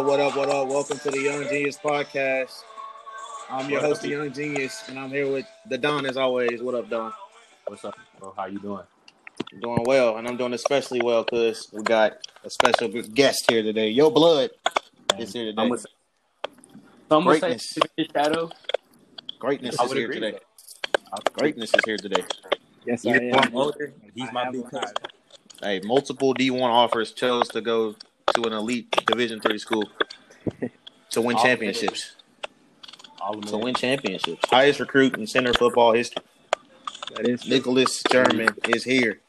Hey, what up, what up, what up? Welcome to the Young Genius Podcast. I'm your host, the Young Genius, and I'm here with the Don as always. What up, Don? What's up, bro? How you doing? I'm doing well, and I'm doing especially well because we got a special guest here today. Yo Blood is here today. I'm with, some would say Greatness. his shadow. Greatness I is would here agree today. with. Greatness is here today. Yes, He's I am. older. He's I my have big one cousin. Hey, multiple D1 offers chose to go to an elite Division three school to win All championships. All of To win championships. Highest recruit in Centre football history. That is. Nicholas German is here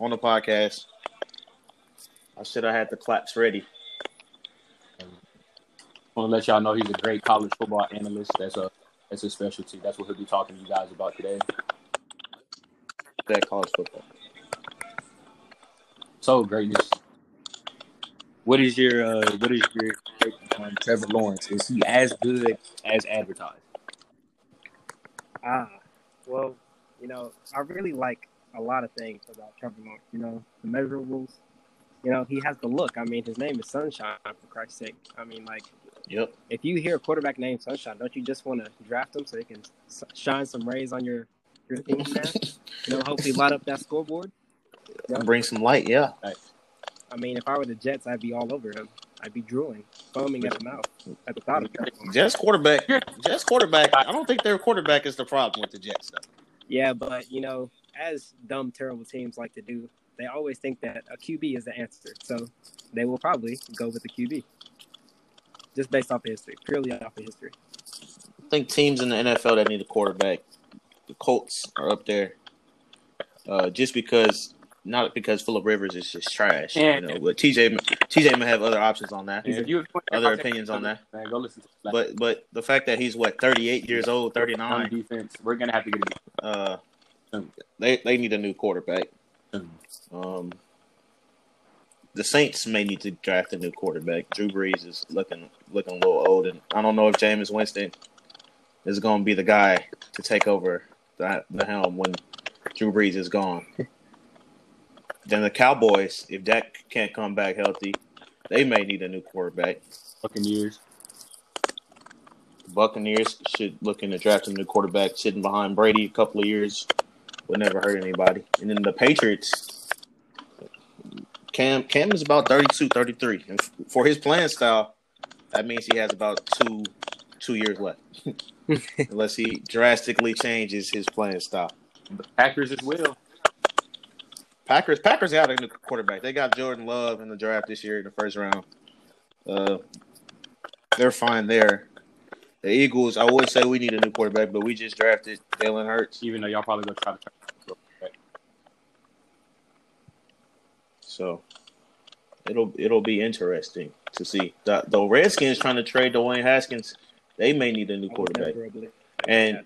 on the podcast. I should have had the claps ready. I want to let y'all know he's a great college football analyst. That's a that's his specialty. That's what he'll be talking to you guys about today. That college football. So greatness. What is your uh, what is your take on Trevor Lawrence? Is he as good as advertised? Ah, well, you know, I really like a lot of things about Trevor Lawrence. You know, the measurables. You know, he has the look. I mean, his name is Sunshine, for Christ's sake. I mean, like, Yep. if you hear a quarterback named Sunshine, don't you just want to draft him so he can shine some rays on your your team? You know, hopefully light up that scoreboard. Bring some light, yeah. I mean, if I were the Jets, I'd be all over him. I'd be drooling, foaming at the mouth at the thought of Trevor Jets quarterback. Jets quarterback. I don't think their quarterback is the problem with the Jets. Though. Yeah, but you know, as dumb, terrible teams like to do, they always think that a QB is the answer. So they will probably go with the QB, just based off of history, purely off of history. I think teams in the NFL that need a quarterback, the Colts are up there. Uh, just because, not because Philip Rivers is just trash, Yeah. you know. But TJ, TJ may have other options on that. Other opinions on that? Man, go listen. But but the fact that he's what 38 years old, 39, defense, we're gonna have to get him. uh, they they need a new quarterback. Um, the Saints may need to draft a new quarterback. Drew Brees is looking looking a little old, and I don't know if Jameis Winston is going to be the guy to take over the, the helm when Drew Brees is gone. Then the Cowboys, if Dak can't come back healthy, they may need a new quarterback. Fucking years. Buccaneers should look into drafting a new quarterback, sitting behind Brady a couple of years would never hurt anybody. And then the Patriots, Cam Cam is about 32, 33. And for his playing style, that means he has about two two years left. Unless he drastically changes his playing style. The Packers as well. Packers Packers got a new quarterback. They got Jordan Love in the draft this year in the first round. Uh, they're fine there. The Eagles, I would say we need a new quarterback, but we just drafted Jalen Hurts. Even though y'all probably gonna try to. Try So it'll it'll be interesting to see. The, the Redskins trying to trade Dwayne Haskins, they may need a new quarterback. And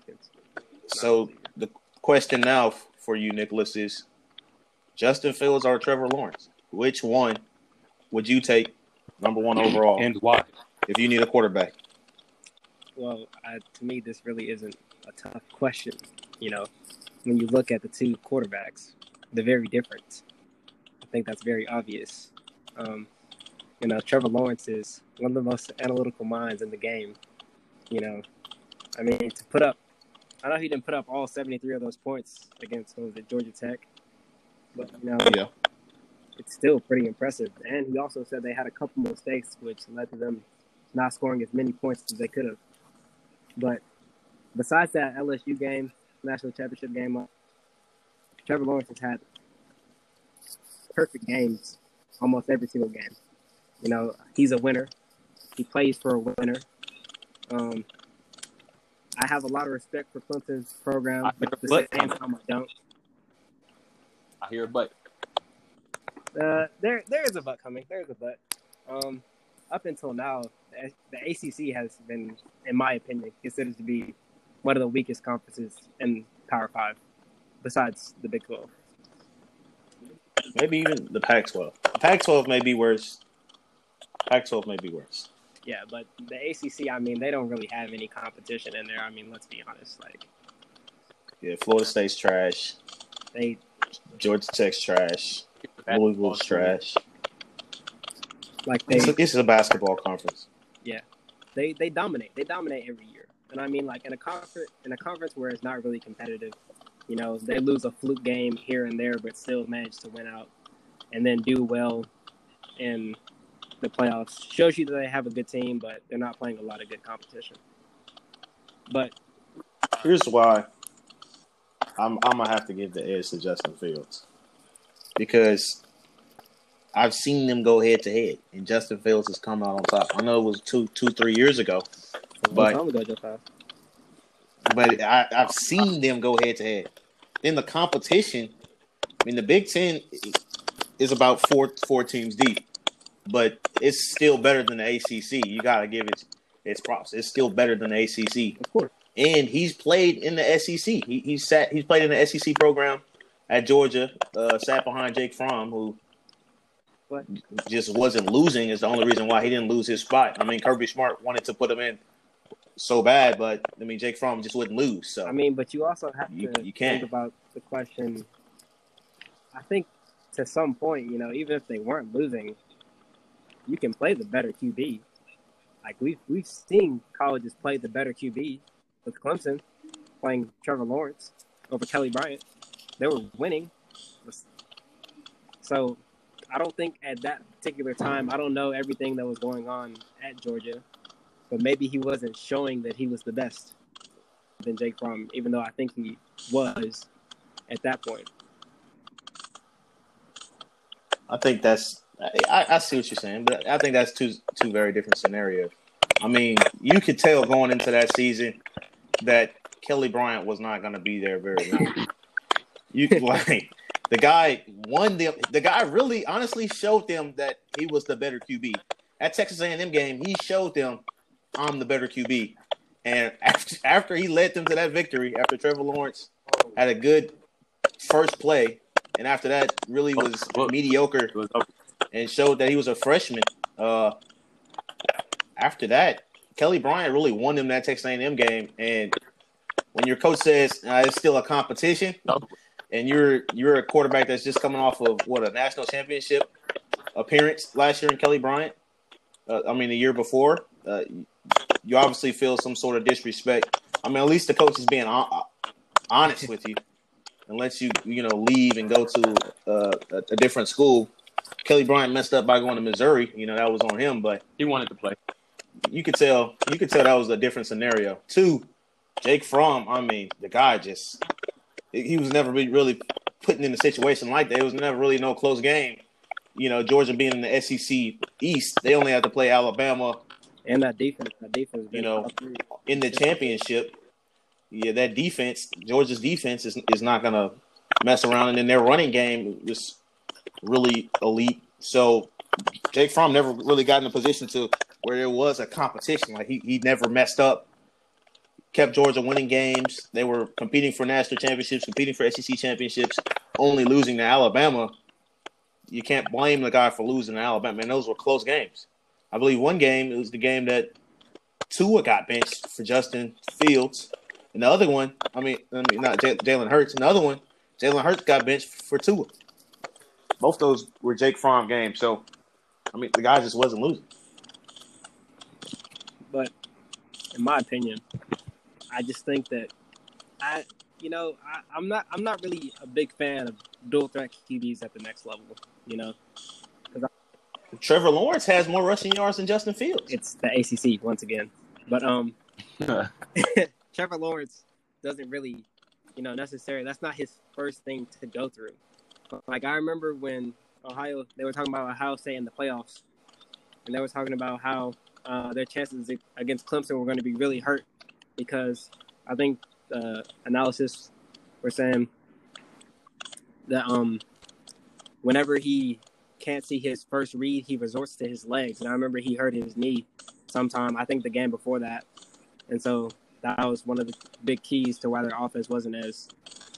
so the question now for you, Nicholas, is Justin Fields or Trevor Lawrence? Which one would you take number one overall and why? if you need a quarterback? well, I, to me, this really isn't a tough question. You know, when you look at the two quarterbacks, they're very different. I think that's very obvious. Um, you know, Trevor Lawrence is one of the most analytical minds in the game. You know, I mean, to put up, I know he didn't put up all 73 of those points against, what was it, Georgia Tech? But, you know, Yeah. it's still pretty impressive. And he also said they had a couple mistakes, which led to them not scoring as many points as they could have. But besides that LSU game, national championship game, uh, Trevor Lawrence has had perfect games almost every single game. You know, he's a winner. He plays for a winner. Um, I have a lot of respect for Clemson's program, but at the same time, I don't. I hear, a but Uh, there, there is a butt coming. There is a butt. Um, up until now, the, the ACC has been, in my opinion, considered to be one of the weakest conferences in Power Five, besides the Big Twelve. Maybe even the Pac-12. Pac-12 may be worse. Pac-12 may be worse. Yeah, but the ACC, I mean, they don't really have any competition in there. I mean, let's be honest. Like Yeah, Florida State's trash. they, Georgia Tech's trash. Louisville's trash. Like they, It's a, it's a basketball conference. Yeah, they they dominate. They dominate every year. And I mean, like in a conference in a conference where it's not really competitive, you know, they lose a fluke game here and there, but still manage to win out, and then do well in the playoffs. Shows you that they have a good team, but they're not playing a lot of good competition. But Here's why I'm I'm gonna have to give the edge to Justin Fields because I've seen them go head to head, and Justin Fields has come out on top. I know it was two two three years ago, But- time ago, just fast. but I, I've seen them go head to head. Then the competition, I mean, the Big Ten is about four four teams deep, but it's still better than the ACC. You gotta give it its props. It's still better than the ACC. Of course. And he's played in the SEC. He he sat he's played in the SEC program at Georgia. Uh, sat behind Jake Fromm, who What? just wasn't losing. Is the only reason why he didn't lose his spot. I mean, Kirby Smart wanted to put him in so bad, but I mean, Jake Fromm just wouldn't lose. So I mean, but you also have You- to you think about the question. I think to some point, you know, even if they weren't losing, you can play the better QB. Like we've we've seen colleges play the better QB with Clemson playing Trevor Lawrence over Kelly Bryant. They were winning. So I don't think at that particular time, I don't know everything that was going on at Georgia, but maybe he wasn't showing that he was the best than Jake Fromm, even though I think he was at that point. I think that's I, I see what you're saying, but I think that's two two very different scenarios. I mean, you could tell going into that season that Kelly Bryant was not going to be there very long. You like the guy won them. The guy really, honestly, showed them that he was the better QB at Texas A&M game. He showed them I'm the better QB, and after after he led them to that victory, after Trevor Lawrence had a good first play, and after that really was mediocre It was over. and showed that he was a freshman. Uh, after that, Kelly Bryant really won them that Texas A&M game. And when your coach says uh, it's still a competition, and you're you're a quarterback that's just coming off of what a national championship appearance last year in Kelly Bryant, uh, I mean the year before, uh, you obviously feel some sort of disrespect. I mean, at least the coach is being hon- honest with you and lets you you know leave and go to uh, a, a different school. Kelly Bryant messed up by going to Missouri. You know that was on him, but He wanted to play. You could tell you could tell that was a different scenario. Two, Jake Fromm. I mean, the guy just he was never really, really putting in a situation like that. It was never really no close game. You know, Georgia being in the SEC East, they only had to play Alabama And that defense, that defense, You know, in the championship. Yeah, that defense, Georgia's defense is is not gonna mess around, and then their running game was really elite. So Jake Fromm never really got in a position to where there was a competition. Like he he never messed up. Kept Georgia winning games. They were competing for national championships, competing for SEC championships, only losing to Alabama. You can't blame the guy for losing to Alabama. And those were close games. I believe one game it was the game that Tua got benched for Justin Fields, and the other one, I mean, I mean not J- Jalen Hurts. And the other one, Jalen Hurts got benched for Tua. Both those were Jake Fromm games. So, I mean, the guy just wasn't losing. But in my opinion, I just think that I, you know, I, I'm not, I'm not really a big fan of dual threat QBs at the next level. You know, Trevor Lawrence has more rushing yards than Justin Fields. it's the ACC once again. But um, Trevor Lawrence doesn't really, you know, necessarily. That's not his first thing to go through. Like I remember when Ohio, they were talking about Ohio State in the playoffs, and they were talking about how uh, their chances against Clemson were going to be really hurt because I think the analysis were saying that um, whenever he can't see his first read, he resorts to his legs. And I remember he hurt his knee sometime. I think the game before that, and so that was one of the big keys to why their offense wasn't as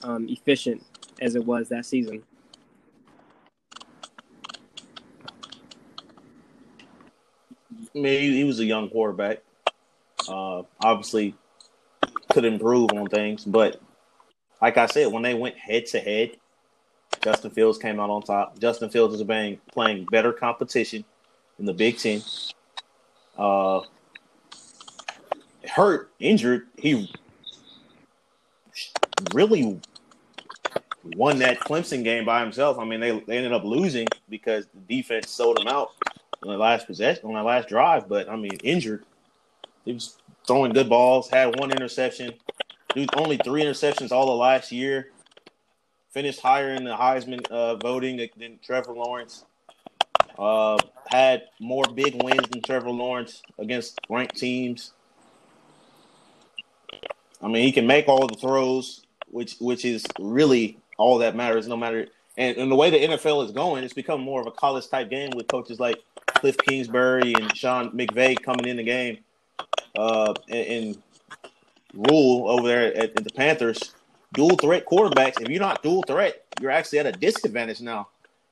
um, efficient as it was that season. I mean, he, he was a young quarterback. Uh, obviously, could improve on things, but like I said, when they went head to head, Justin Fields came out on top. Justin Fields is playing playing better competition. in the Big Ten. Uh, hurt, injured. He really won that Clemson game by himself. I mean, they, they ended up losing because the defense sold him out on the last possession on that last drive. But I mean, injured. He was throwing good balls. Had one interception. Dude, only three interceptions all of last year. Finished higher in the Heisman uh, voting than Trevor Lawrence. Uh, had more big wins than Trevor Lawrence against ranked teams. I mean, he can make all the throws, which which is really all that matters. No matter and, and the way the NFL is going, it's become more of a college type game with coaches like Cliff Kingsbury and Sean McVay coming in the game, uh, and, and Rhule over there at, at the Panthers. Dual threat quarterbacks. If you're not dual threat, you're actually at a disadvantage now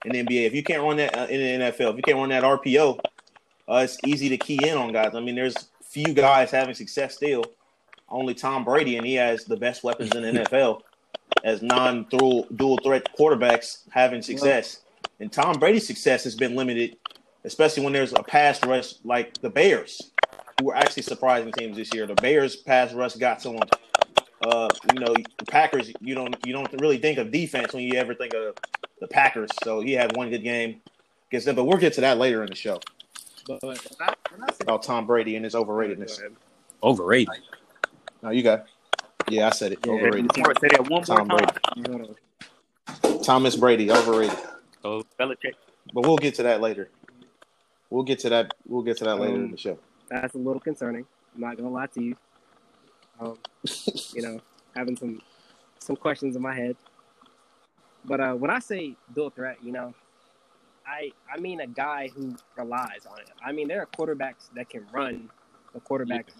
in the NBA. If you can't run that uh, in the NFL, if you can't run that RPO, uh, it's easy to key in on guys. I mean, there's few guys having success still. Only Tom Brady, and he has the best weapons in the NFL as non-dual dual threat quarterbacks having success. And Tom Brady's success has been limited, especially when there's a pass rush like the Bears, who were actually surprising teams this year. The Bears pass rush got to them. Uh, you know, the Packers. You don't you don't really think of defense when you ever think of the Packers. So he had one good game against them, but we'll get to that later in the show. But when I, when I say About Tom Brady and his overratedness. Overrated. No, you got. Yeah, I said it. Yeah, Overrated. Say that one Tom more time. Brady. Thomas Brady, overrated. So Belichick. But we'll get to that later. We'll get to that. We'll get to that later in the show. That's a little concerning. I'm not gonna lie to you. Um, you know, having some some questions in my head. But uh, when I say dual threat, you know, I I mean a guy who relies on it. I mean there are quarterbacks that can run, the quarterbacks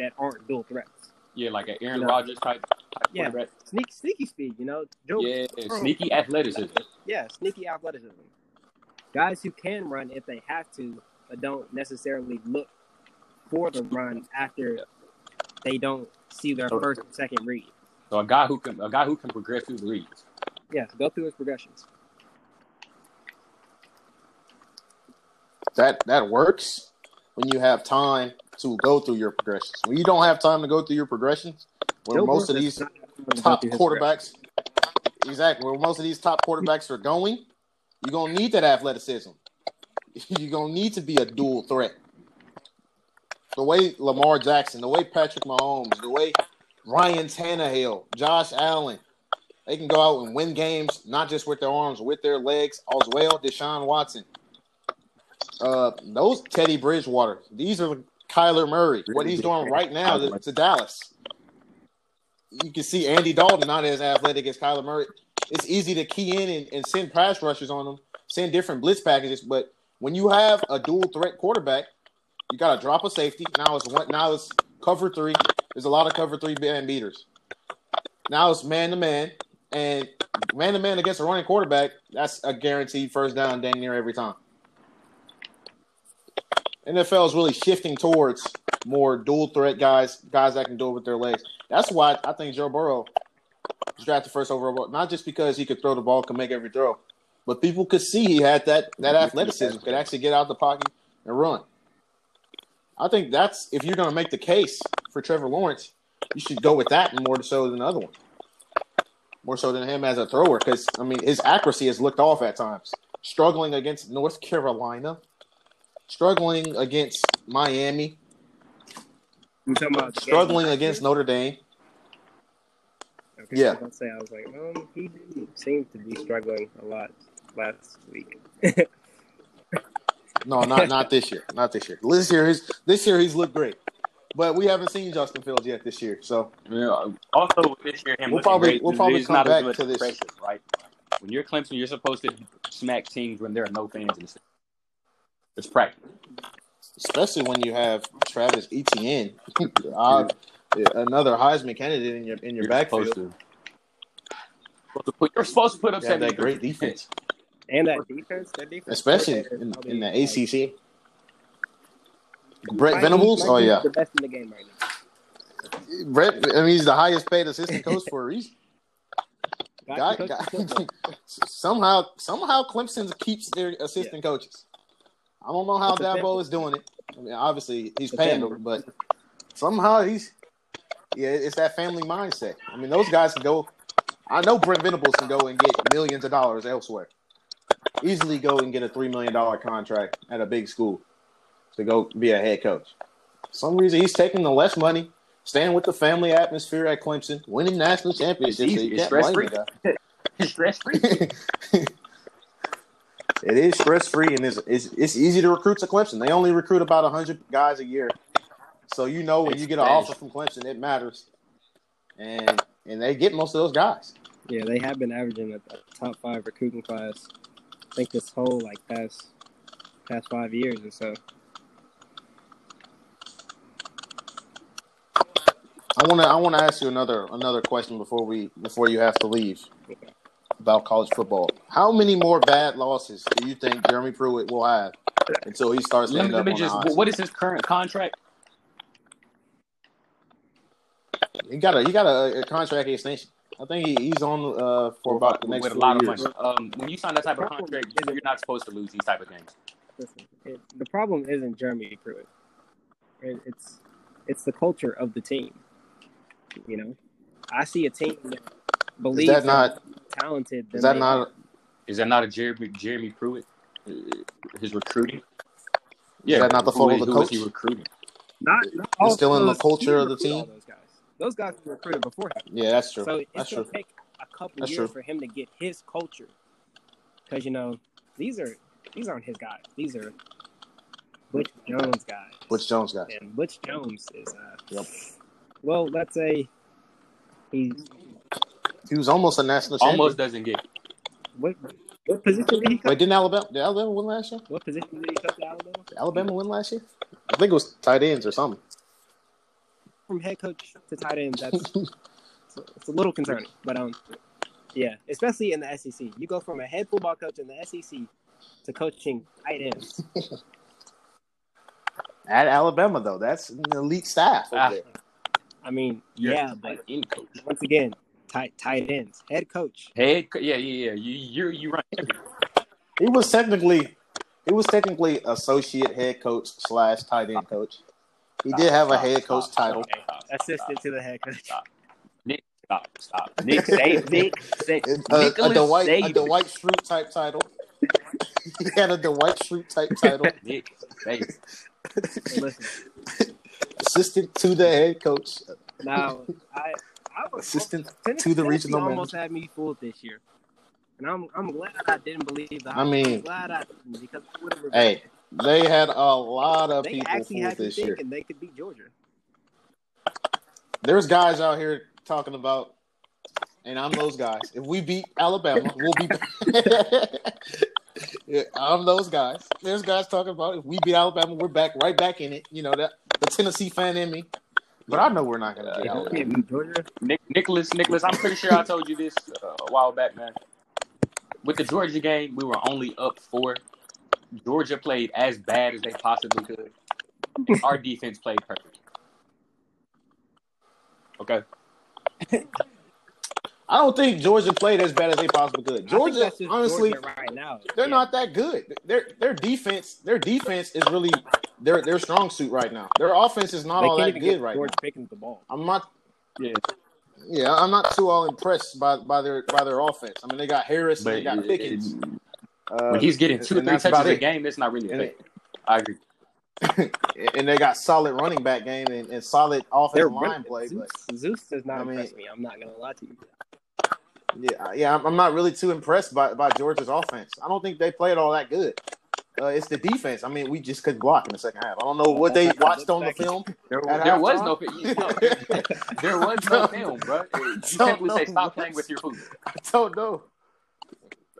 that aren't dual threats. Yeah, like an Aaron No. Rodgers type, type Yeah. quarterback. Sneak, sneaky speed, you know. Joe, Yeah, sneaky athleticism. yeah, sneaky athleticism. Guys who can run if they have to, but don't necessarily look for the run after they don't see their So- first or second read. So a guy who can a guy who can progress through the reads. Yeah, go through his progressions. That that works when you have time to go through your progressions. When you don't have time to go through your progressions, where Joe most of these does to top quarterbacks, exactly where most of these top quarterbacks are going, you're gonna need that athleticism. You're gonna need to be a dual threat. The way Lamar Jackson, the way Patrick Mahomes, the way Ryan Tannehill, Josh Allen, they can go out and win games not just with their arms, with their legs as well. Deshaun Watson, uh, those Teddy Bridgewater, these are Kyler Murray. What he's doing right now to, to Dallas. You can see Andy Dalton not as athletic as Kyler Murray. It's easy to key in and, and send pass rushes on them, send different blitz packages. But when you have a dual threat quarterback, you got to drop a safety. Now it's one. Now it's cover three. There's a lot of cover three man beaters. Now it's man to man, and man to man against a running quarterback. That's a guaranteed first down, dang near every time. NFL is really shifting towards more dual threat guys, guys that can do it with their legs. That's why I think Joe Burrow was drafted first overall, not just because he could throw the ball, could make every throw, but people could see he had that that athleticism, could actually get out the pocket and run. I think that's if you're going to make the case for Trevor Lawrence, you should go with that more so than the other one. More so than him as a thrower, because I mean his accuracy has looked off at times. Struggling against North Carolina, struggling against Miami, You talking about struggling against? Notre Dame. Okay, Yeah. I was say I was like, um, he didn't seem to be struggling a lot last week. No, not not this year. Not this year. This year he's this year he's looked great. But we haven't seen Justin Fields yet this year. So Yeah, also this year, him We'll probably- great, we'll probably come not back as to this. pressure, right? When you're Clemson, you're supposed to smack teams when there are no fans in the stadium. It's practical. especially when you have Travis Etienne, uh, another Heisman candidate in your in your You're backfield. supposed to, supposed to put, you're supposed to put up You have 70 that great defense, and that defense, that defense, especially in, in the ACC. Brent might Venables, might oh yeah, the best in the game right now. Brent. I mean, he's the highest paid assistant coach for a reason. Guy Guy, can coach guy, football. somehow, somehow Clemson keeps their assistant coaches. I don't know how It's a Dabo is doing it. I mean, obviously he's It's paying them, but somehow he's yeah, it's that family mindset. I mean, those guys can go. I know Brent Venables can go and get millions of dollars elsewhere. Easily go and get a three million dollar contract at a big school to go be a head coach. For some reason he's taking the less money, staying with the family atmosphere at Clemson, winning national championships. It's easy. It's stress-free. the guy. Stress free. It is stress free and it's, it's it's easy to recruit to Clemson. They only recruit about hundred guys a year, so you know when It's you get an offer from Clemson, it matters, and and they get most of those guys. Yeah, they have been averaging a, a top five recruiting class. I think this whole like past past five years or so. I want to I want to ask you another another question before we before you have to leave about college football. How many more bad losses do you think Jeremy Pruitt will have until he starts to Let end me, let me on just. the What is his current contract? He got a he got a, a contract extension. I think he, he's on uh, for about the next with a lot years. of money. Um, when you sign that type of contract, you're not supposed to lose these type of games. Listen, it, the problem isn't Jeremy Pruitt. It, it's it's the culture of the team. You know, I see a team that believes that not talented. is that they not Is that not a Jeremy Jeremy Pruitt? uh, His recruiting. Is that not the fault of the who was coach? he recruiting? Not, not It's all still in the culture of the recruited all team? Those guys, those guys were recruited before him. Yeah, that's true. So it's that's gonna true. take a couple That's years true. for him to get his culture, because you know these are these aren't his guys. These are Butch Jones guys. Butch Jones guys. and Butch Jones is uh, Yep. well, let's say he's He was almost a national champion. Almost doesn't get. what what position did he come? Wait, didn't Alabama did Alabama win last year? What position did he come to Alabama? Did Alabama win last year? I think it was tight ends or something. From head coach to tight end, that's it's, it's a little concerning. But um, yeah, especially in the SEC, you go from a head football coach in the SEC to coaching tight ends. At Alabama though, that's an elite staff over Ah. there. I mean, You're yeah, but tight end coach. once again, tight tight ends, head coach. Head, co- yeah, yeah, yeah. You, you, you run everything. He was technically he was technically associate head coach slash tight end coach. He did have a head coach stop, title. stop, stop, Assistant to the head coach. Stop. Nick, stop, stop. Nick, say, Nick, say, A, uh, a Nicholas Dwight a Saban. Dwight Schrute type title. he had a Dwight Schrute type title. Nick, say, Assistant to the head coach. now I I was Assistant Tennessee, to the Tennessee regional almost manager. had me fooled this year, and I'm I'm glad I didn't believe that. I mean- I'm glad I didn't because I would have Hey, they had a lot of they people actually fooled had me this year. they could beat Georgia. There's guys out here talking about, and I'm those guys. If we beat Alabama, we'll be. yeah, I'm those guys. There's guys talking about if we beat Alabama, we're back right back in it. You know that the Tennessee fan in me, but I know we're not going to beat If Alabama. Georgia, Nick, Nicholas, Nicholas. I'm pretty sure I told you this uh, a while back, man. With the Georgia game, we were only up four. Georgia played as bad as they possibly could. Our defense played perfect. Okay. I don't think Georgia played as bad as they possibly could. Georgia, honestly, Georgia right now. they're Yeah. not that good. Their their defense, their defense is really their their strong suit right now. Their offense is not They all can't that even good get right George now. Pickens the ball. I'm not Yeah. Yeah, I'm not too all impressed by by their by their offense. I mean, they got Harris, and But they got it- Pickens. Uh, when he's getting two or three touches a it. game, it's not really And effective. I agree. and they got solid running back game and, and solid They're offensive line running. play. Zeus, But Zeus does not I mean- impress me. I'm not gonna lie to you. yeah, yeah, I'm, I'm not really too impressed by by Georgia's offense. I don't think they played all that good. Uh, it's the defense. I mean, we just couldn't block in the second half. I don't know what they watched on the film. There, there was halftime? no you know, there was no film, bro. You don't simply say know stop playing with your food. I don't know.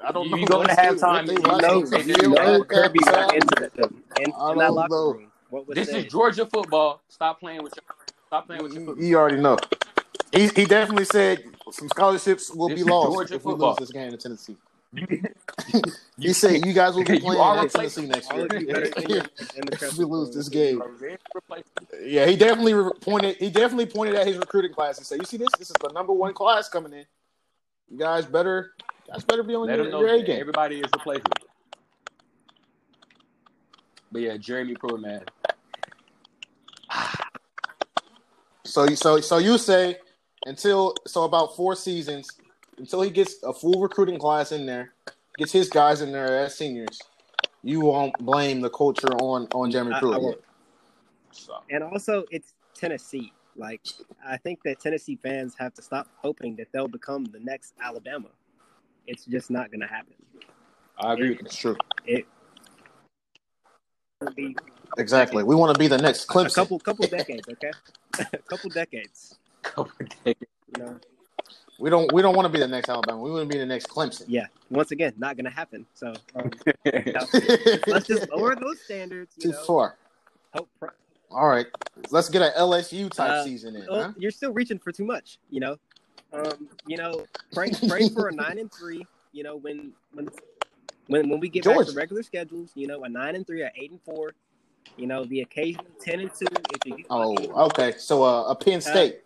I don't You know. go what to they- halftime, what they you watched know on the they did film that. No, Kirby went halftime. into the in, in don't that locker know. room. What was This said? is Georgia football. Stop playing with your stop playing with your You, food. you already know. He he definitely said some scholarships will This be lost Georgia if we lose this game to Tennessee. He said you guys will be playing are at Tennessee next you better in, year. if we lose this game. game. Yeah, he definitely re- pointed. He definitely pointed at his recruiting class and said, "You see this? This is the number one class coming in. You guys better, you guys better be on Let your, them know your A that game." everybody is replaceable. But yeah, Jeremy Pruitt, man. So you so so you say until so about four seasons until he gets a full recruiting class in there, gets his guys in there as seniors, you won't blame the culture on on Jeremy I- I Pruitt. So And also, it's Tennessee. Like, I think that Tennessee fans have to stop hoping that they'll become the next Alabama. It's just not going to happen. I agree with It's true. It will be Exactly. We want to be the next Clemson. a Clemson. couple couple decades, okay? a couple decades. that. You know, We don't we don't want to be the next Alabama. We want to be the next Clemson. yeah. Once again, not going to happen. So um, let's just lower those standards. You Too know, far. hope pro- All right. Let's get an LSU type Uh, season in, well, huh? you're still reaching for too much. You know, um, you know, pray pray for a nine and three. You know, when when when when we get back to regular schedules, you know, a nine and three, a eight and four. You know, the occasional ten and two. If you get Oh, okay. So uh, a Penn State.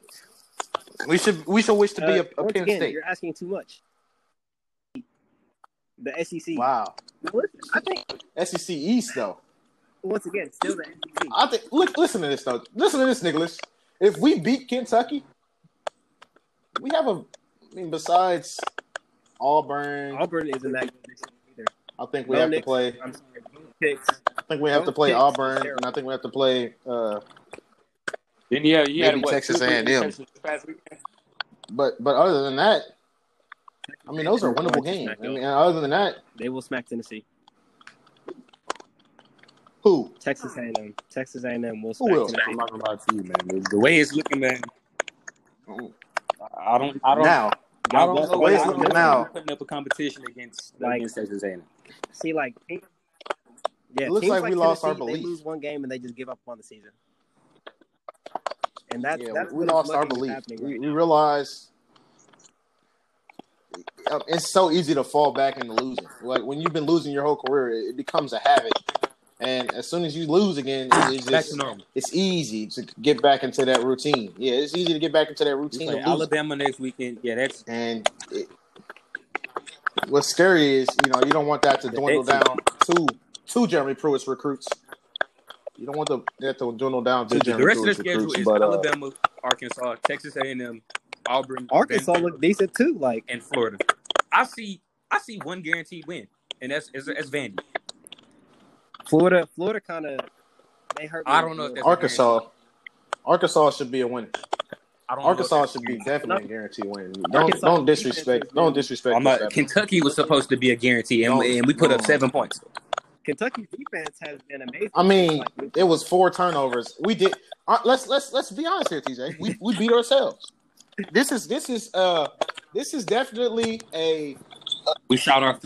we should we should wish to be Uh, a, a Penn again, State. you're asking too much. The SEC. Wow. Listen, I think SEC East though. once again, still the SEC. I think look listen to this though. Listen to this, Nicholas. If we beat Kentucky, we have a I mean besides Auburn, Auburn isn't that good either. I think we Bo have to play I'm sorry, Bo I think we have to play picks Auburn and. I think we have to play uh Then yeah, you had Maybe what, Texas A&M. interceptions this past weekend? but but other than that, I mean those are They're winnable games. I mean other than that, They will smack Tennessee. who? Texas A&M. Texas A&M will Who smack will? Tennessee. I'm not gonna lie to you, man. The, the way it's looking, man. I don't. I don't. Now. I don't Y'all know. Wait, I don't know now. putting up a competition against Like- against Texas A&M. See, like, yeah, It looks teams like we lost our belief. They lose one game and they just give up on the season. And that's Yeah, that's we lost our belief. happening We, right we now. realize um, it's so easy to fall back into losing. Like when you've been losing your whole career, it, it becomes a habit. And as soon as you lose again, it- it's Back to just normal. it's easy to get back into that routine. Yeah, it's easy to get back into that routine. play. Alabama next weekend. Yeah, that's And it, what's scary is, you know, you don't want that to dwindle exit. down to to Jeremy Pruitt's recruits. You don't want the, that to dwindle down to the, Jeremy rest of the Pruitt's schedule recruits. is But uh, Alabama, Arkansas, Texas A&M, Auburn, Arkansas Vanderbilt, looked decent too. Like, and Florida. I see. I see one guaranteed win, and that's that's, that's Vandy. Florida, Florida kind of they hurt. me I don't know if that's. Arkansas, Arkansas should be a winner. I don't Arkansas that's should be definitely a guaranteed win. Don't Arkansas don't disrespect don't disrespect. I'm not. Kentucky was supposed to be a guarantee, and, and we put up seven points. Kentucky's defense has been amazing. I mean, it was four turnovers. We did. Uh, let's let's let's be honest here, TJ. We we beat ourselves. This is this is uh this is definitely a We shot our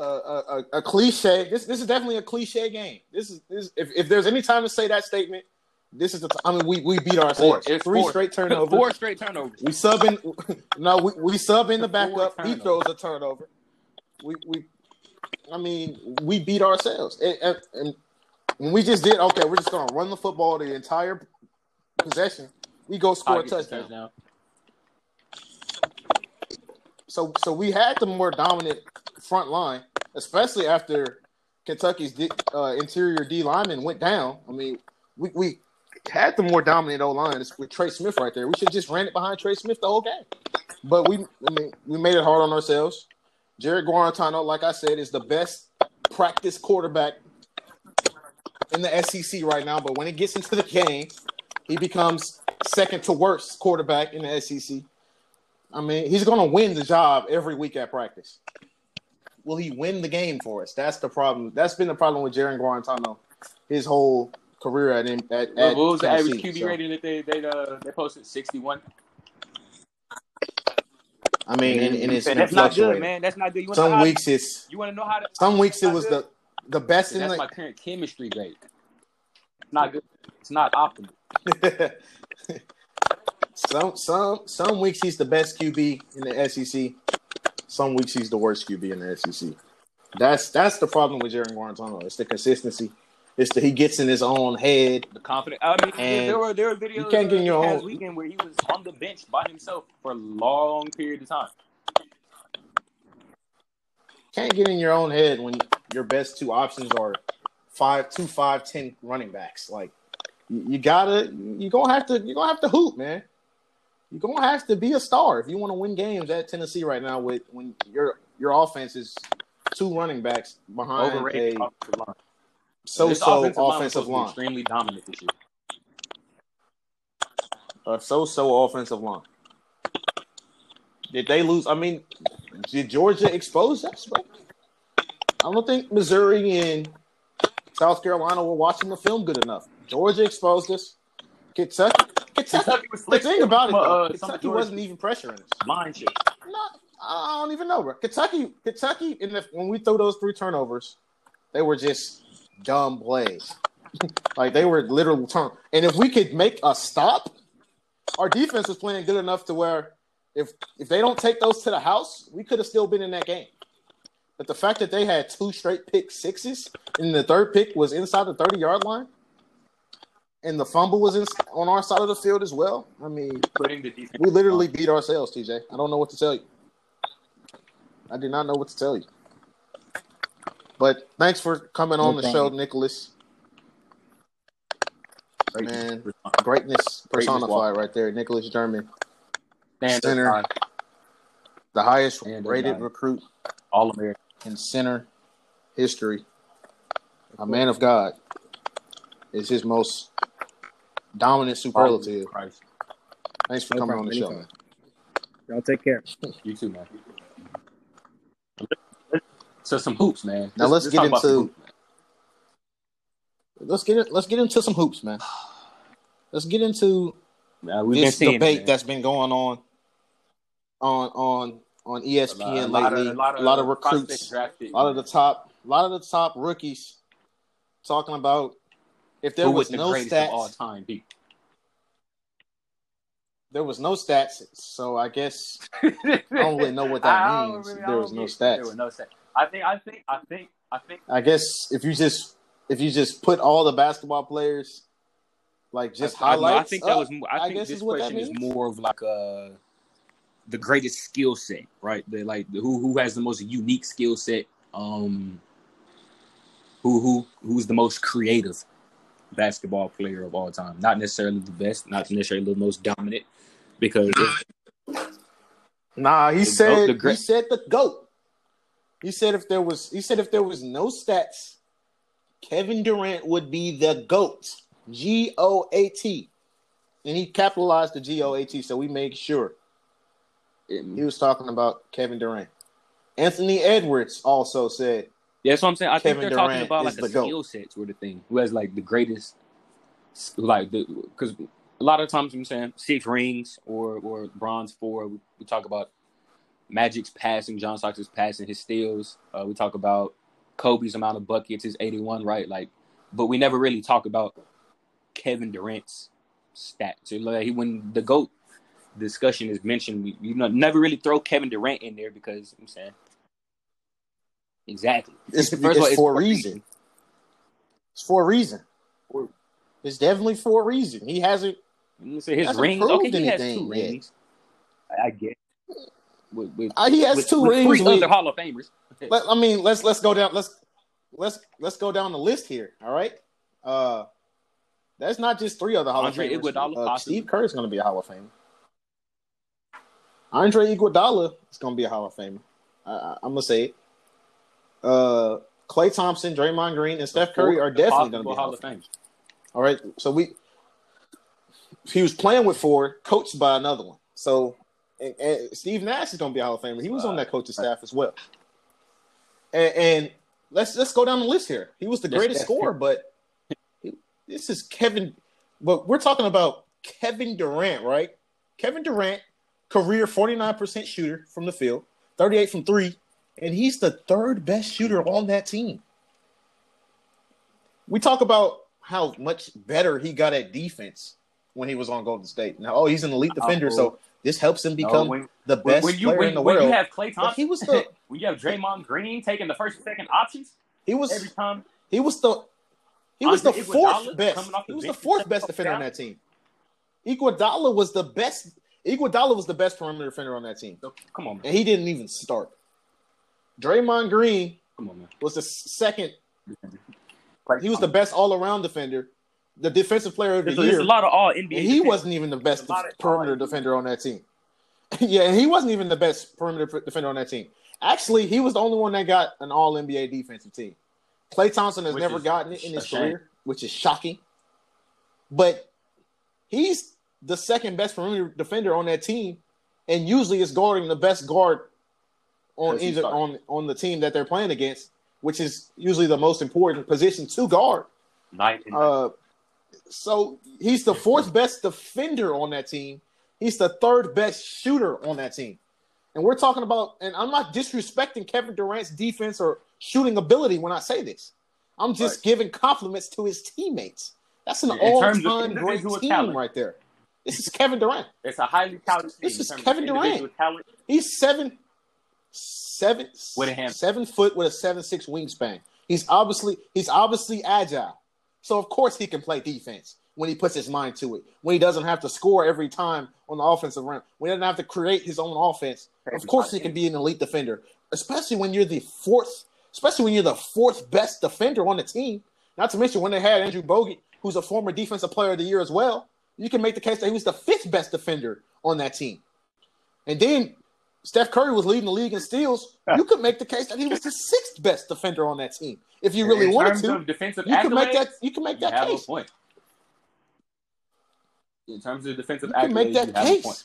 a, a, cliche. This this is definitely a cliche game. This is this if, if there's any time to say that statement, this is the. I mean, we we beat ourselves. It's Three straight turnovers. Four straight turnovers. We sub in. No, we, we sub in the Four backup. He throws a turnover. We we. I mean, we beat ourselves, and, and, and when we just did okay, we're just gonna run the football the entire possession. We go score a touchdown. touchdown. So so we had the more dominant front line, especially after Kentucky's uh, interior D lineman went down. I mean, we we had the more dominant O line with Trey Smith right there. We should just ran it behind Trey Smith the whole game. But we I mean we made it hard on ourselves. Jarrett Guarantano, like I said, is the best practice quarterback in the SEC right now. But when it gets into the game, he becomes second to worst quarterback in the SEC. I mean, he's going to win the job every week at practice. Will he win the game for us? That's the problem. That's been the problem with Jarrett Guarantano his whole career at at, at What was the average QB So, rating that they they uh, they posted? Sixty one. I mean, and, and it's that's not good, man. That's not good. You want to know Some how, weeks it's You want to know how to? some weeks it was good? the the best in That's the my current chemistry grade. It's not good. It's not optimal. some some some weeks he's the best QB in the SEC. Some weeks he's the worst QB in the SEC. That's that's the problem with Jarrett Guarantano. It's the consistency. It's the he gets in his own head. The confidence. I mean, there were there were videos you can't get in your own- weekend where he was on the bench by himself for a long period of time. Can't get in your own head when your best two options are five two five ten running backs. Like you, you gotta you gonna have to you gonna have to hoop, man. You're gonna have to be a star if you want to win games at Tennessee right now. With when your your offense is two running backs behind Overrated a offensive line. so This so line was offensive supposed line, extremely dominant this year. a so so offensive line. Did they lose? I mean, did Georgia expose us, bro? I don't think Missouri and South Carolina were watching the film good enough. Georgia exposed us. Kentucky, Kentucky. Was The thing about it, though, uh, Kentucky wasn't even pressuring us. Line shit. Not, I don't even know, bro. Kentucky, Kentucky, in the, when we threw those three turnovers, they were just dumb plays. like they were literal turn. And if we could make a stop, our defense was playing good enough to where if if they don't take those to the house, we could have still been in that game. But the fact that they had two straight pick sixes, and the third pick was inside the thirty yard line, and the fumble was in, on our side of the field as well. I mean, Putting the defense. we literally beat ourselves, TJ. I don't know what to tell you. I do not know what to tell you. But thanks for coming on No the problem. show, Nicholas. Great. Man, greatness Greatness personified walk. right there. Nicholas German, Stand Center. the highest And rated recruit All American. in center history. A man of God is his most dominant superlative. Christ. Thanks for No coming on problem. the show. Anytime. Y'all take care. You too, man. So some hoops, man. Now let's get about some into- hoops. Let's get it. Let's get into some hoops, man. Let's get into Now, this been seeing it, debate that's been going on on on on E A ESPN lot- lately. a lot of, recruits, prospects drafted. a lot of the top, a lot of the top rookies talking about if there Who was the no greatest of all stats, time? Be there was no stats. So I guess I don't really know what that I don't means. really- there was no stats. There stats. were no stats. I think. I think. I think. I think. I guess if you just if you just put all the basketball players like just I, I- highlights. I think that was. More, I, I think guess this is what question is more of like uh the greatest skill set, right? The like the, who who has the most unique skill set. Um, who who who's the most creative basketball player of all time? Not necessarily the best, not necessarily the most dominant, because Nah, he The said goat- the he said the goat. He said if there was he said if there was no stats, Kevin Durant would be the goat. G O A T. And he capitalized the G O A T, so we made sure he was talking about Kevin Durant. Anthony Edwards also said Yeah, that's what I'm saying. I Kevin think they're talking about like a GOAT. skill sets were the thing. Who has like the greatest, like the because a lot of times I'm saying six rings or or bronze four. We, we talk about Magic's passing, John Stockton's passing, his steals. Uh, we talk about Kobe's amount of buckets, his 81, right? Like, but we never really talk about Kevin Durant's stats. So, like, he when the goat discussion is mentioned, we you know never really throw Kevin Durant in there because I'm saying exactly. it's, of all, it's for a reason. It's for a reason. It's definitely for a reason. He hasn't say his rings. Okay, he has two rings. I, I get. With, with, uh, he has with, two with rings. Three other Hall of Famers. let, I mean, let's let's go down. Let's let's let's go down the list here. All right. Uh, that's not just three other Hall Andre of Famers. Uh. Steve Kerr is going to be a Hall of Famer. Andre Iguodala is going to be a Hall of Famer. I, I, I'm gonna say it. Uh, Klay Thompson, Draymond Green, and Steph Curry are definitely going to be Hall of Fame. All right. So we he was playing with four, coached by another one. So and, and Steve Nash is going to be a Hall of Famer. He was on that coaching staff as well. And, and let's let's go down the list here. He was the greatest scorer, but he- this is Kevin. But we're talking about Kevin Durant, right? Kevin Durant, career forty nine percent shooter from the field, thirty eight from three, and he's the third best shooter on that team. We talk about how much better he got at defense when he was on Golden State. Now, oh, he's an elite defender, so this helps him become No, when, the best when you player when, in the when world. you have Klay but Thompson, he was the when you have Draymond Green taking the first and second options he was every time, he was the he was the fourth best. He was the fourth best defender on that team. Iguodala was the best. Iguodala was the best perimeter defender on that team, come on, man. and he didn't even start. Draymond Green Come on, man. was the second he was the best all around defender, the defensive player of the There's, a- year. there's a lot of all NBA. and he defenders. wasn't even the best There's a lot of- perimeter defender on that team. yeah, and he wasn't even the best perimeter defender on that team. Actually, he was the only one that got an All NBA defensive team. Klay Thompson has Which never gotten it in a his shame. career, which is shocking. But he's the second best perimeter defender on that team, and usually is guarding the best guard on either on on the team that they're playing against, which is usually the most important position to guard. Night and Uh, so he's the fourth best defender on that team. He's the third best shooter on that team. And we're talking about, and I'm not disrespecting Kevin Durant's defense or shooting ability when I say this. I'm just Right. giving compliments to his teammates. That's an In all-time great team talent. right there. This is Kevin Durant. It's a highly talented team. This is Kevin Durant. Talent. He's seven, seven, With a hand. seven foot with a seven six wingspan. He's obviously he's obviously agile, so of course he can play defense when he puts his mind to it. When he doesn't have to score every time on the offensive round. When he doesn't have to create his own offense. Of course he can be an elite defender, especially when you're the fourth, especially when you're the fourth best defender on the team. Not to mention when they had Andrew Bogut, who's a former defensive player of the year as well. You can make the case that he was the fifth best defender on that team. And then Steph Curry was leading the league in steals. You could make the case that he was the sixth best defender on that team. If you really in wanted terms to, of defensive you can make that you can make that have case. a point. In terms of defensive You can make that you have a point. case.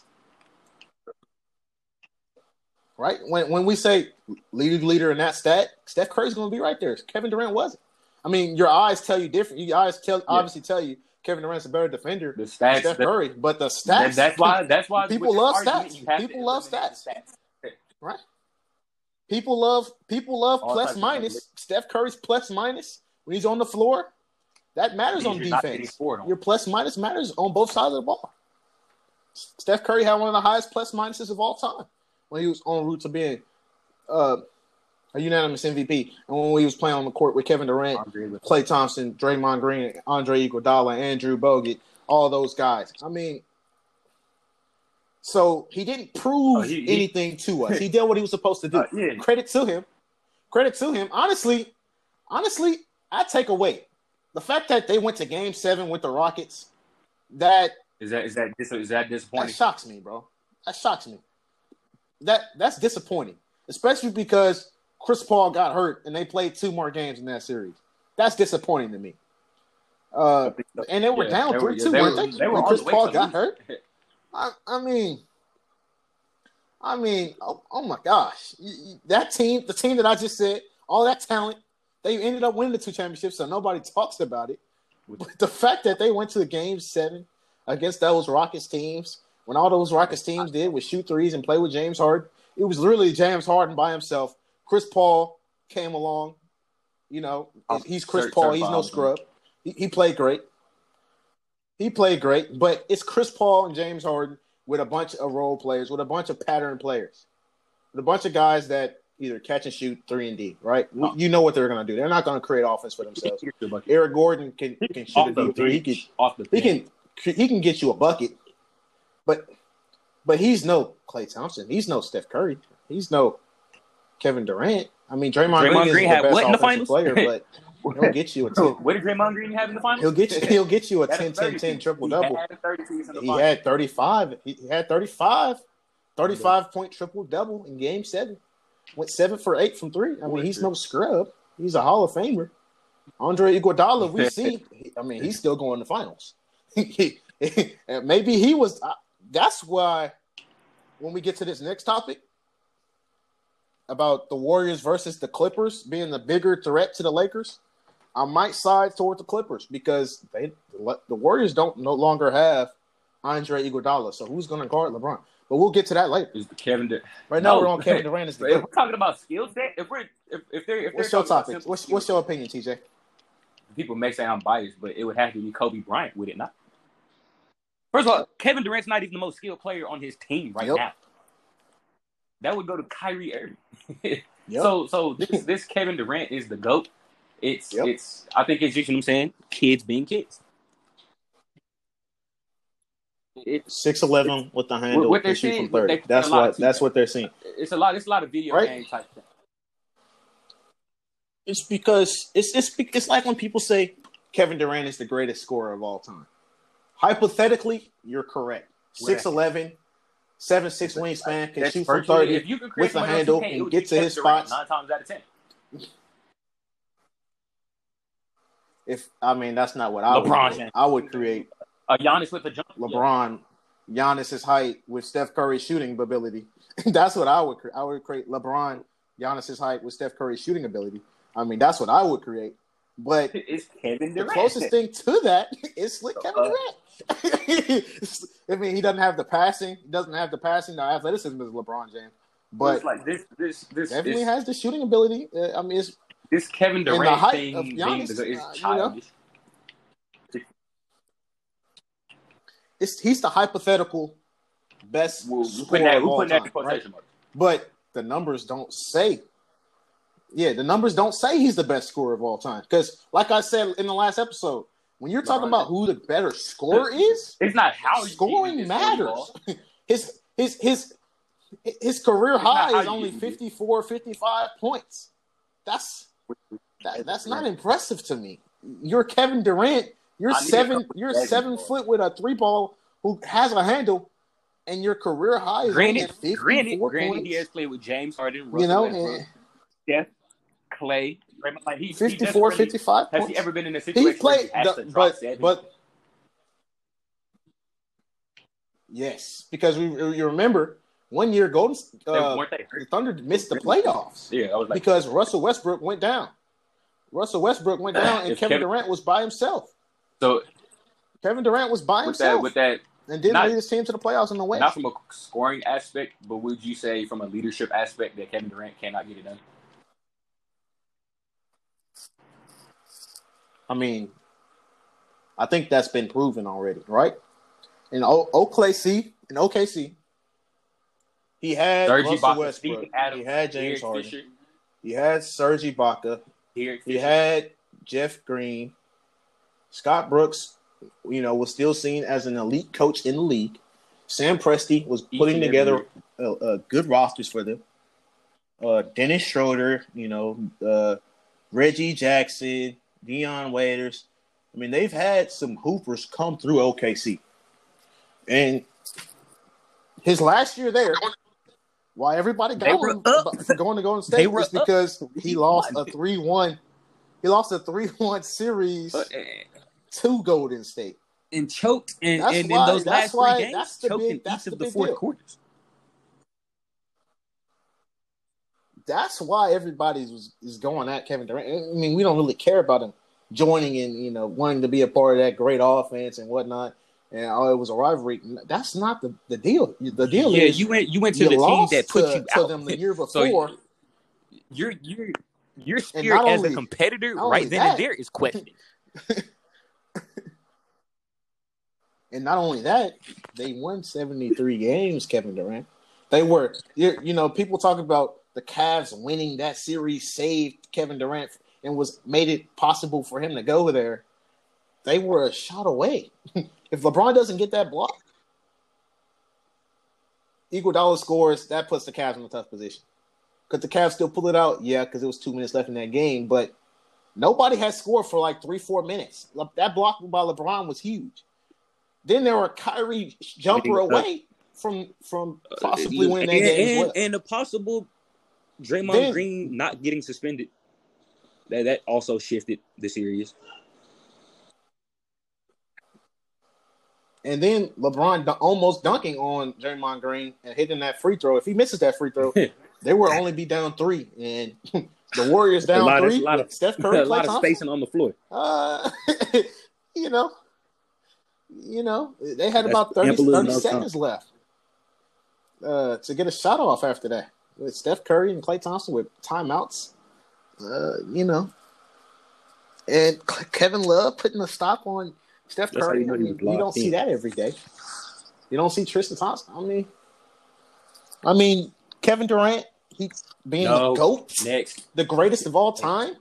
Right? When when we say leader leader in that stat, Steph Curry's gonna be right there. Kevin Durant wasn't. I mean, your eyes tell you different. Your eyes tell obviously tell you Kevin Durant's a better defender The than stats. Steph the- Curry, but the stats that's why. That's why People love stats. you have to People love the stats. Right. People love people love plus minus. Steph Curry's plus minus when he's on the floor. That matters on you're not getting defense. Your plus minus matters on both sides of the ball. Steph Curry had one of the highest plus minuses of all time when he was en route to being uh, a unanimous MVP, and when we was playing on the court with Kevin Durant, with- Klay Thompson, Draymond Green, Andre Iguodala, Andrew Bogut, all those guys. I mean, so he didn't prove Oh, he- he- anything to us. He did what he was supposed to do. Uh, yeah. Credit to him. Credit to him. Honestly, honestly, I take away the fact that they went to Game Seven with the Rockets. That Is that is that is that that disappointing? shocks me, bro. That shocks me. That that's disappointing, especially because Chris Paul got hurt and they played two more games in that series. That's disappointing to me. Uh, and they were Yeah, down three two, weren't they? they were when Chris the Paul got hurt. I, I mean, I mean, oh, oh my gosh, that team, the team that I just said, all that talent, they ended up winning the two championships, so nobody talks about it. But the fact that they went to the game seven against those Rockets teams, when all those Rockets teams did was shoot threes and play with James Harden, it was literally James Harden by himself. Chris Paul came along, you know, he's Chris Paul, he's no scrub. He, he played great. He played great, but it's Chris Paul and James Harden with a bunch of role players, with a bunch of pattern players, with a bunch of guys that either catch and shoot three and D. Right? No. You know what they're going to do. They're not going to create offense for themselves. Here's the bucket. Eric Gordon can can shoot Off a deep three. He can off the he can he can get you a bucket, but but he's no Klay Thompson. He's no Steph Curry. He's no Kevin Durant. I mean, Draymond, Draymond Green, Green is the had best what in the finals? player, but he'll get you a ten. What did Draymond Green have in the finals? He'll get you. He'll get you a He had 10, 10, 10 triple He double. had 30 piece in the He finals. had 35. He he had 35. 35 point triple double in game seven. Went seven for eight from three. I mean, he's no scrub. He's a Hall of Famer. Andre Iguodala, we see. I mean, he's still going to finals. Maybe he was. uh, That's why when we get to this next topic about the Warriors versus the Clippers being the bigger threat to the Lakers, I might side toward the Clippers because they the Warriors don't no longer have Andre Iguodala. So who's going to guard LeBron? But we'll get to that later. Is the Kevin Durant. Right now No. we're on Kevin Durant as the If we're talking about skill set, if we're if, if they're if What's they're your topic? What's what's your opinion, TJ? people may say I'm biased, but it would have to be Kobe Bryant, would it not? First of all, Kevin Durant's not even the most skilled player on his team right Yep. now. That would go to Kyrie Irving. Yep. So so this this Kevin Durant is the goat. It's Yep. it's I think it's just you know what I'm saying, kids being kids. It's Six eleven with the handle. what they're seeing, from thirty. they- That's what. That's what they're seeing. it's a lot it's a lot of video Right. game type thing. It's because it's it's it's like when people say Kevin Durant is the greatest scorer of all time. Hypothetically, you're correct. Where? 6'11", 7'6 wingspan, can That's shoot from 30 if you create with the handle can, and get to his spots. nine times out of ten. If I mean that's not what I LeBron would do. I would create Uh, Giannis with the jump. LeBron, Giannis's height with Steph Curry's shooting ability. that's what I would create. I would create LeBron, Giannis's height with Steph Curry's shooting ability. I mean, that's what I would create. But. It's Kevin Durant. the closest thing to that is Slick Kevin Uh, Durant. I mean, he doesn't have the passing. He doesn't have the passing. The athleticism is LeBron James, but it's like this, this, this, definitely this, has the shooting ability. Uh, I mean, it's this Kevin Durant thing of being is uh, you know. it's he's the hypothetical best We're, we're that, all that time, right? quotation marks. But the numbers don't say. Yeah, the numbers don't say he's the best scorer of all time. Because, like I said in the last episode, when you're talking about who the better scorer is, It's not how scoring matters. His his his his career It's high is only get 54, 55 points. That's that, that's not impressive to me. You're Kevin Durant. You're I need a seven. You're seven foot with a three ball who has a handle, and your career high is Granted, at 54 granted, points. granted, he has played with James Harden, Russell you know, and eh. Steph, Klay. Draymond. Like he, he 54, doesn't really- 55 Has he ever been in a situation he where played, he has the- but but yes, because we you remember one year Golden uh, the? Thunder missed the playoffs Yeah, I was like, because Russell Westbrook went down. Russell Westbrook went down, and Kevin Kevin- Durant was by himself. so Kevin Durant was by with that, himself with that, and didn't not- lead his team to the playoffs in the West. not from a scoring aspect, but would you say from a leadership aspect that Kevin Durant cannot get it done? I mean, I think that's been proven already, right? In o- OKC, in OKC, he had Serge Russell Ibaka, Westbrook, Adams, he had James Derek Harden, Fisher, he had Serge Ibaka, Derek he Fisher. had Jeff Green, Scott Brooks. You know, was still seen as an elite coach in the league. Sam Presti was putting together uh, uh, good rosters for them. Uh, Dennis Schroeder, you know, uh, Reggie Jackson, Dion Waiters. I mean, they've had some hoopers come through OKC. And his last year there, why everybody got him going to Golden State were is up. because he lost a 3-1. He lost a 3 1 series uh, to Golden State. and choked and, That's and why- in those last why- three games, that's the choked big- in each of the big fourth deal. quarters. That's why everybody is, is going at Kevin Durant. I mean, we don't really care about him joining and you know, wanting to be a part of that great offense and whatnot. And oh, it was a rivalry. That's not the, the deal. The deal yeah, is you went you went to you the team that put to, you to out. them the year So before. your your your not spirit as only- a competitor right then that- and there is questioned. And not only that, they won 73 games, Kevin Durant. They were, you know, people talk about the Cavs winning that series saved Kevin Durant and was made it possible for him to go there. They were a shot away. if LeBron doesn't get that block, Iguodala scores, that puts the Cavs in a tough position. Could the Cavs still pull it out? Yeah, because it was two minutes left in that game, but nobody had scored for like three, four minutes. Le- That block by LeBron was huge. Then there were Kyrie jumper uh, away from from uh, possibly winning that game and, well. and a possible Draymond Green not getting suspended. That that also shifted the series. And then LeBron almost dunking on Draymond Green and hitting that free throw. If he misses that free throw, they will only be down three. And the Warriors down lot- three. lot of- Steph Curry, a lot of spacing on the floor. Uh, you know, you know, they had That's about 30, 30 enough time. seconds left uh, to get a shot off after that. With Steph Curry and Klay Thompson with timeouts, uh, you know, and Kevin Love putting a stop on Steph That's Curry. you I mean, you don't see that every day. You don't see Tristan Thompson. I mean, I mean Kevin Durant, he being No. the goat, Next, the greatest of all time.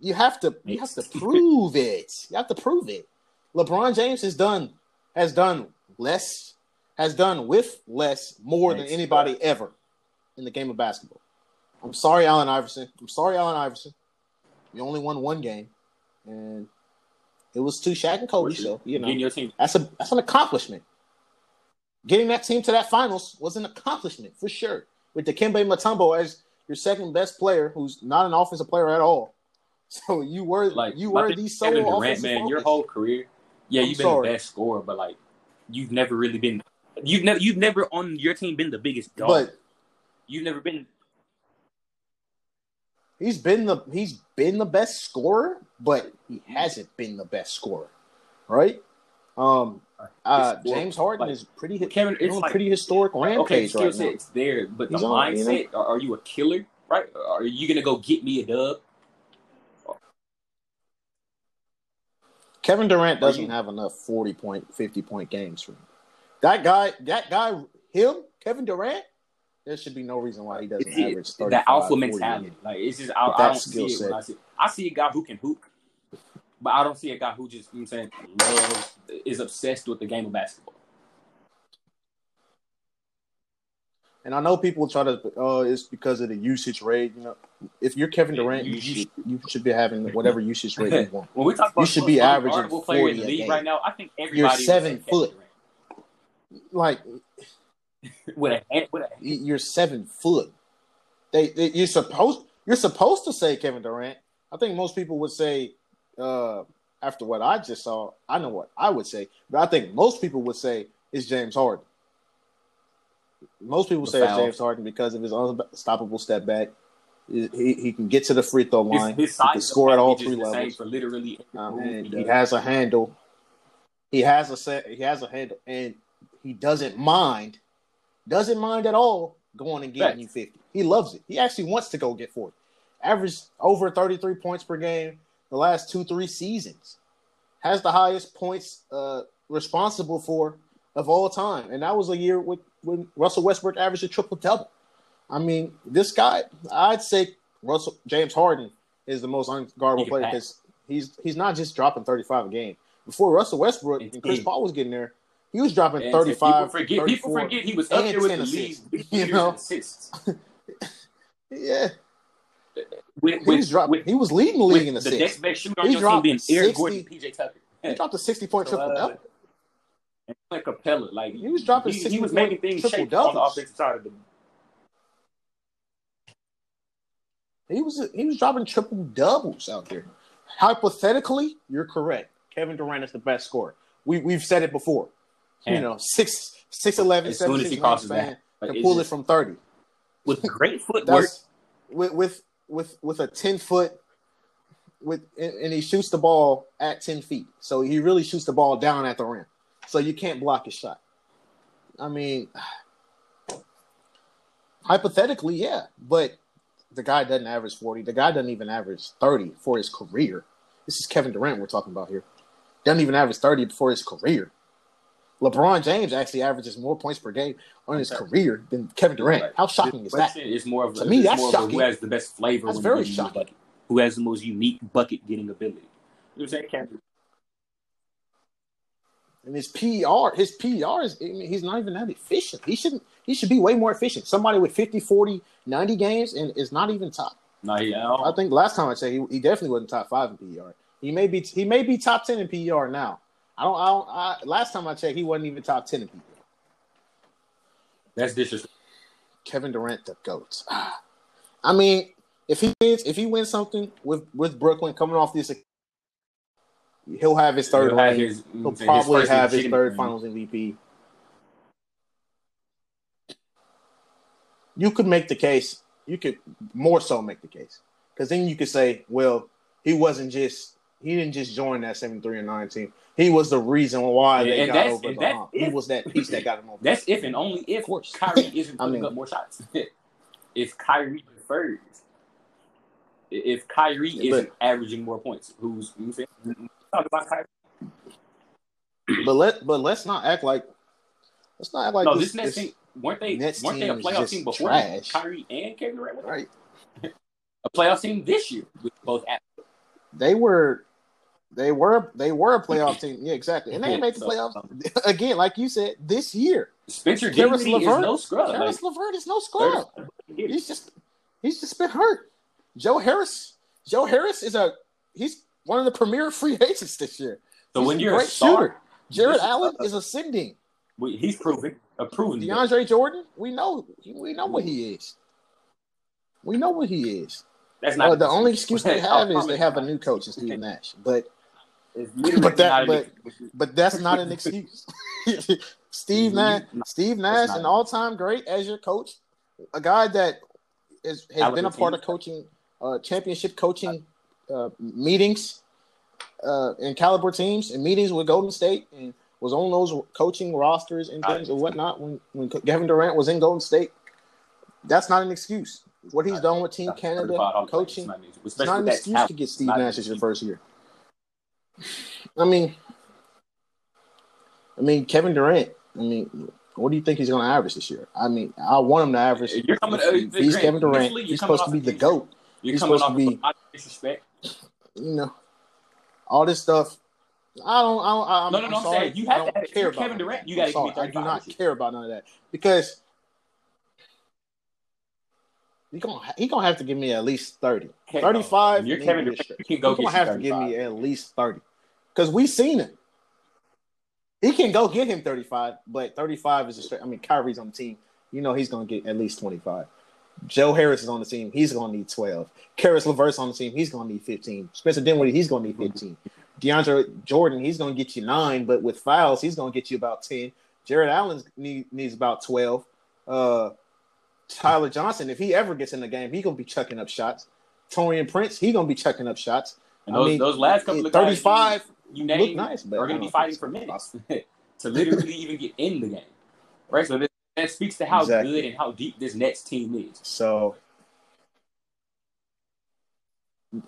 You have to you have to prove it. You have to prove it. LeBron James has done has done less, has done with less more than Thanks. anybody ever in the game of basketball. I'm sorry, Allen Iverson. I'm sorry, Allen Iverson. You only won one game, and it was to Shaq and Kobe. So you know your team. that's a that's an accomplishment. Getting that team to that finals was an accomplishment for sure. With Dikembe Mutombo as your second best player, who's not an offensive player at all. So you were Like you were the sole Durant, man. Your whole career, yeah, I'm you've been sorry. the best scorer, but like you've never really been. You've never you've never on your team been the biggest dog. but you've never been. he's been the he's been the best scorer, but he hasn't been the best scorer, right? Um, uh, James Harden like, is pretty Kevin, it's like- pretty historic Okay, rampage skill right now. set's there, but the He's on, you know? mindset: are, are you a killer? Right? Are you gonna go get me a dub? Kevin Durant doesn't have enough forty point, fifty point games for him. That guy, that guy, him, Kevin Durant. There should be no reason why he doesn't It's average 35, that alpha 40 a mentality. Like it's just I, I don't see skill it when I set. see. I see a guy who can hoop, but I don't see a guy who just you know what I'm saying loves is obsessed with the game of basketball. And I know people try to, oh, it's because of the usage rate. You know, if you're Kevin Durant, you should. you should be having whatever usage rate you want. When we talk about You should be averaging unguardable player in 40 the league right now, I think everybody would seven foot. Like with a with a you're seven foot. They, they you're supposed you're supposed to say Kevin Durant. I think most people would say uh, after what I just saw. I know what I would say, but I think most people would say it's James Harden. Most people The say it's. James Harden because of his unstoppable step back. He, he can get to the free throw line. his he can score at all three levels. for literally. Uh, and he he has a handle. He has a set. He has a handle, and he doesn't mind. Doesn't mind at all going and getting you fifty. He loves it. He actually wants to go get forty. Average over thirty three points per game the last two three seasons. Has the highest points uh, responsible for of all time, and that was a year with when Russell Westbrook averaged a triple double. I mean, this guy, I'd say Russell James Harden is the most unguardable player because he's he's not just dropping 35 a game. Before Russell Westbrook and Chris. Paul was getting there, he was dropping And 35, People forget. People forget he was up there with 10 the assists, league. you know? assists. Yeah, With, he with, was dropping. with, he was leading the league in the assists. next best shooter on He your team dropped being Eric 60 Gordon, PJ Tucker, He dropped a 60 point triple Uh, double. and Clint Capela. Like He was dropping He, he was making things shape on the offensive side of the. He was he was dropping triple doubles out there. Hypothetically, you're correct. Kevin Durant is the best scorer. We we've said it before. You know, six six eleven, as soon seven as he crosses that, it's pull it from thirty. with great footwork. With with with with a ten foot with and and he shoots the ball at ten feet. So he really shoots the ball down at the rim. So you can't block his shot. I mean, hypothetically, yeah, but the guy doesn't average forty. The guy doesn't even average thirty for his career. This is Kevin Durant we're talking about here. Doesn't even average thirty for his career. LeBron James actually averages more points per game on his career than Kevin Durant. How shocking is that? It's more of a, To me, that's more of a shocking. who has the best flavor. That's when very he shocking. Bucket. Who has the most unique bucket getting ability? You know what I'm saying? Can't- And his PER, his PER is, I mean, he's not even that efficient. He shouldn't, he should be way more efficient. Somebody with 50, 40, 90 games and is not even top. No, he, I I think last time I checked, he, he definitely wasn't top five in PER. He may be, he may be top 10 in PER now. I don't, I don't, I, last time I checked, he wasn't even top 10 in PER. that's disrespectful. Kevin Durant, the GOAT. I mean, if he wins, if he wins something with, with Brooklyn coming off this, he'll have his 3rd He'll have his, He'll what his probably have his third. Finals MVP. You could make the case. You could more so make the case because then you could say, well, he wasn't just he didn't just join that seventy three and nine team. He was the reason why And- they got over the hump. He was that piece that got them over. That's if and only if Kyrie isn't I putting mean- up more shots. if Kyrie prefers, if Kyrie But- isn't averaging more points, who's you saying? Talk about Kyrie. but let but let's not act like let's not act like no, this, this Nets team weren't they Nets weren't they a playoff team before trash. Kyrie and Kevin Durant? right. A playoff team this year with both. athletes. They were they were they were a playoff team. Yeah, exactly. And they made the playoffs um, again, like you said, this year. Spencer Caris Dinwiddie is LeVert- no scrub. Caris Like, LeVert is no scrub. He's just He's just been hurt. Joe Harris. Joe Harris is a he's one of the premier free agents this year. So He's when you're a great star, shooter, Jarrett is Allen a- is ascending. we- he's proven a proven. DeAndre Jordan, we know we know what he is. We know what he is. That's not Uh, the only excuse they have is they have a new coach, in Steve Nash. But but that- but- but that's not an excuse. Steve Nash, Steve Nash, an all-time great as your coach, a guy that is, has been a part of coaching, uh, championship coaching uh, meetings, uh, and caliber teams and meetings with Golden State, and was on those coaching rosters and things and whatnot when when Kevin Durant was in Golden State. That's not an excuse. What he's done with Team Canada certified Hall of Fame. coaching, It's not an excuse. it's Especially not an with that excuse talent. to get Steve Nash as your first year. I mean, I mean Kevin Durant. I mean, what do you think he's going to average this year? I mean, I want him to average. You're coming- uh, he's Kevin Durant. He's supposed to be the goat. You're He's supposed off to be- disrespect. You know, all this stuff. I don't. I don't I'm, No, no, no, I'm I'm sorry. saying you have to care about Kevin Durant, you give me. I do not care about none of that because he gonna he gonna have to give me at least thirty. Okay, 35. When you're Kevin Durant, stretch. you can go He's gonna have to give me at least thirty because we seen it. He can go get him thirty five, but thirty five is a straight. I mean, Kyrie's on the team. You know he's gonna get at least twenty five. Joe Harris is on the team. He's gonna need twelve. Caris LeVert's on the team. He's gonna need fifteen. Spencer Dinwiddie, he's gonna need fifteen. DeAndre Jordan, he's gonna get you nine, but with fouls, he's gonna get you about ten. Jarrett Allen need, needs about twelve. Uh, Tyler Johnson, if he ever gets in the game, he gonna be chucking up shots. Taurean Prince, he gonna be chucking up shots. And I those, mean, those last couple of guys, thirty-five you name nice, but are going to be fighting for minutes to literally even get in the game, right? So that, that speaks to how Exactly. good and how deep this Nets team is. So, and,